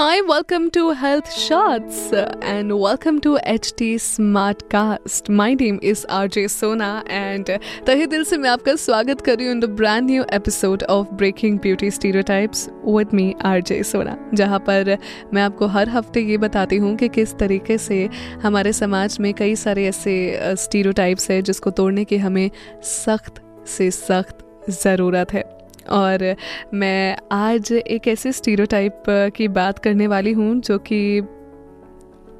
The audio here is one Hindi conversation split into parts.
Hi, welcome to Health Shots and welcome to HT Smartcast. My name is RJ Sona and तहे दिल से मैं आपका स्वागत कर रही हूँ in the brand new episode of breaking beauty stereotypes with me RJ Sona जहाँ पर मैं आपको हर हफ़्ते ये बताती हूँ कि किस तरीके से हमारे समाज में कई सारे ऐसे स्टीरियोटाइप्स है जिसको तोड़ने की हमें सख्त से सख्त ज़रूरत है और मैं आज एक ऐसे स्टीरियोटाइप की बात करने वाली हूँ जो कि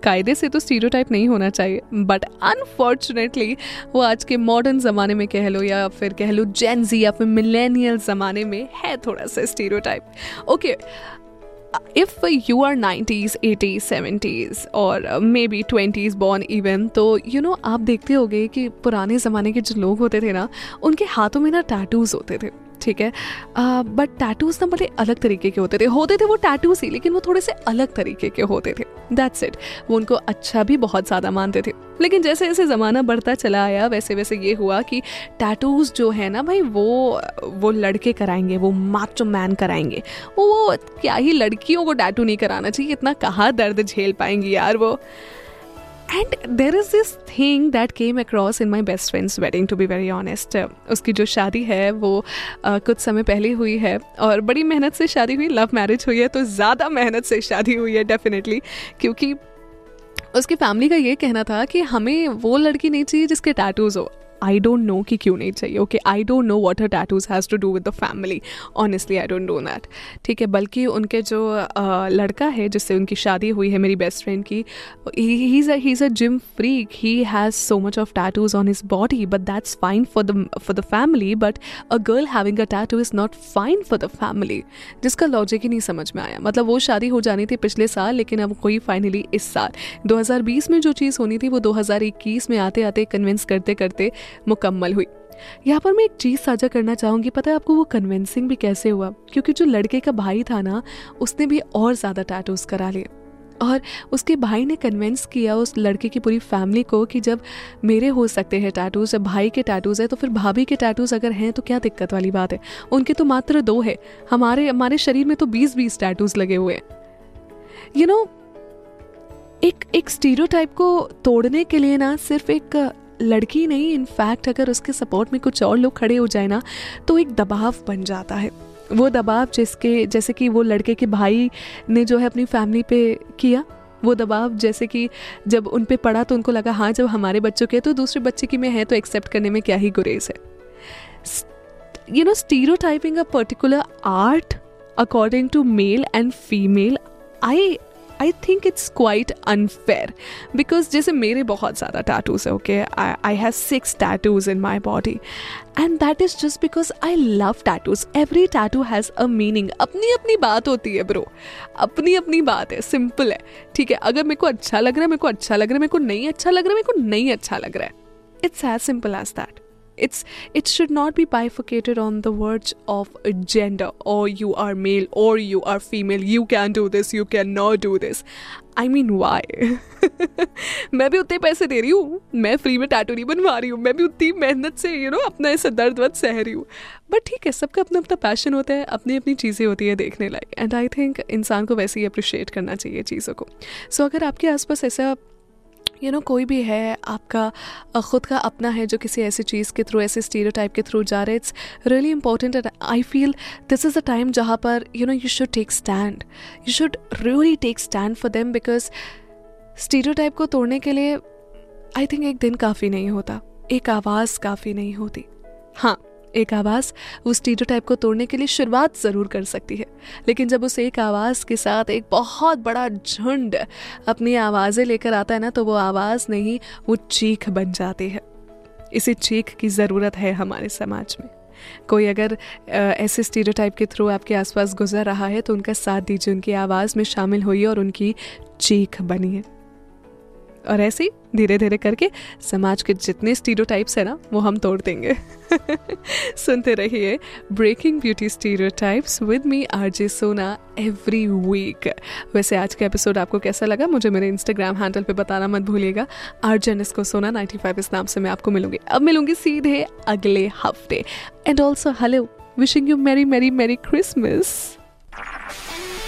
कायदे से तो स्टीरियोटाइप नहीं होना चाहिए बट अनफॉर्चुनेटली वो आज के मॉडर्न ज़माने में कह लो या फिर कह लो जेंजी या फिर मिलेनियल ज़माने में है थोड़ा सा stereotype okay if you are nineties eighties seventies और may be twenties born even तो यू you नो know, आप देखते होगे कि पुराने ज़माने के जो लोग होते थे ना उनके हाथों में ना टैटूज़ होते थे। ठीक है? बट टैटूज ना बड़े अलग तरीके के होते थे। होते थे वो टैटूज ही, लेकिन वो थोड़े से अलग तरीके के होते थे। दैट्स इट वो उनको अच्छा भी बहुत ज़्यादा मानते थे। लेकिन जैसे जैसे ज़माना बढ़ता चला आया, वैसे वैसे ये हुआ कि टैटूज जो है ना भाई, वो वो लड़के कराएँगे, वो माचो मैन कराएँगे। वो क्या ही लड़कियों को टैटू नहीं कराना चाहिए, इतना कहाँ दर्द झेल पाएँगी यार वो? And there is this thing that came across in my best friends wedding to be very honest उसकी जो शादी है वो uh, कुछ समय पहले हुई है और बड़ी मेहनत से शादी हुई। लव मैरिज हुई है तो ज़्यादा मेहनत से शादी हुई है डेफिनेटली क्योंकि उसकी फैमिली का ये कहना था कि हमें वो लड़की नहीं चाहिए जिसके टैटूज़ हो। आई डोंट नो कि क्यों नहीं चाहिए okay I don't know what her tattoos has to do with the family honestly I don't know that ठीक है, बल्कि उनके जो लड़का है, जिससे उनकी शादी हुई है, मेरी बेस्ट फ्रेंड की he is a gym freak he has so much of tattoos on his body but that's fine for the for the family but a girl having a tattoo is not fine for the family जिसका लॉजिक ही नहीं समझ में आया। मतलब वो शादी हो जानी थी पिछले साल, लेकिन अब कोई फाइनली इस साल। 2020 में जो चीज़ होनी थी, वो 2021 में आते आते कन्विंस करते करते मुकम्मल हुई। यहाँ पर मैं एक चीज़ साझा करना चाहूँगी। पता है आपको वो कन्विंसिंग भी कैसे हुआ? क्योंकि जो लड़के का भाई था ना, उसने भी और ज़्यादा टैटूज करा लिए। और उसके भाई ने कन्विंस किया उस लड़के की पूरी फैमिली को कि जब मेरे हो सकते हैं टैटूज जब भाई के टैटूज है तो फिर भाभी के टैटूज अगर हैं तो क्या दिक्कत वाली बात है? उनके तो मात्र दो है। हमारे हमारे शरीर में तो बीस बीस टैटूज लगे हुए हैं। यू नो एक एक स्टीरियोटाइप को तोड़ने के लिए ना, सिर्फ़ एक लड़की नहीं इनफैक्ट अगर उसके सपोर्ट में कुछ और लोग खड़े हो जाए ना तो एक दबाव बन जाता है। वो दबाव जिसके, जैसे कि वो लड़के के भाई ने जो है अपनी फैमिली पे किया, वो दबाव जैसे कि जब उन पे पड़ा तो उनको लगा हाँ जब हमारे बच्चों के तो दूसरे बच्चे की में है तो एक्सेप्ट करने में क्या ही गुरेज है? You know stereotyping a particular art according to male and female I I think it's quite unfair because जैसे मेरे बहुत ज़्यादा टैटूज है okay I have six tattoos in my body and that is just because I love tattoos every tattoo has a meaning अपनी अपनी बात होती है ब्रो अपनी अपनी बात है सिंपल है, ठीक है? अगर मेरे को अच्छा लग रहा है, मेरे को अच्छा लग रहा है, मेरे को नहीं अच्छा लग रहा है, मेरे को नहीं अच्छा लग रहा है. It's as simple as that it's it should not be bifurcated on the words of gender. Or you are male or you are female. You can do this you cannot do this. I mean why मैं भी उतने पैसे दे रही हूँ। मैं फ्री में टैटू नहीं बनवा रही हूँ। मैं भी उतनी मेहनत से यू you नो know, अपना ऐसा दर्द वर्द सह रही हूँ। बट ठीक है सबका अपना अपना पैशन होता है अपनी अपनी चीज़ें होती है देखने लायक। एंड आई थिंक इंसान को वैसे ही अप्रिशिएट करना चाहिए चीज़ों को। सो so, अगर आपके आसपास ऐसा यू you नो know, कोई भी है आपका ख़ुद का अपना है जो किसी ऐसी चीज़ के थ्रू ऐसे स्टीरियो टाइप के थ्रू जा रहे it's really important and I feel this is a time जहाँ पर you know you should take stand you should really take stand for them because stereotype को तोड़ने के लिए आई थिंक एक दिन काफ़ी नहीं होता एक आवाज़ काफ़ी नहीं होती. हाँ एक आवाज़ उस स्टीरियोटाइप को तोड़ने के लिए शुरुआत ज़रूर कर सकती है। लेकिन जब उस एक आवाज़ के साथ एक बहुत बड़ा झुंड अपनी आवाज़ें लेकर आता है ना तो वो आवाज़ नहीं, वो चीख बन जाती है। इसी चीख की ज़रूरत है हमारे समाज में। कोई अगर ऐसे स्टीरियोटाइप के थ्रू आपके आसपास गुजर रहा है तो उनका साथ दीजिए, उनकी आवाज़ में शामिल होइए और उनकी चीख बनिए। और ऐसे ही धीरे धीरे करके समाज के जितने स्टीरियोटाइप्स है ना, वो हम तोड़ देंगे। सुनते रहिए breaking beauty stereotypes with me R J Sona every week वैसे आज का एपिसोड आपको कैसा लगा? मुझे मेरे इंस्टाग्राम हैंडल पे बताना मत भूलिएगा। आरजन इसको सोना 95 इस नाम से मैं आपको मिलूँगी। अब मिलूँगी सीधे अगले हफ़्ते। And also hello wishing you merry merry merry Christmas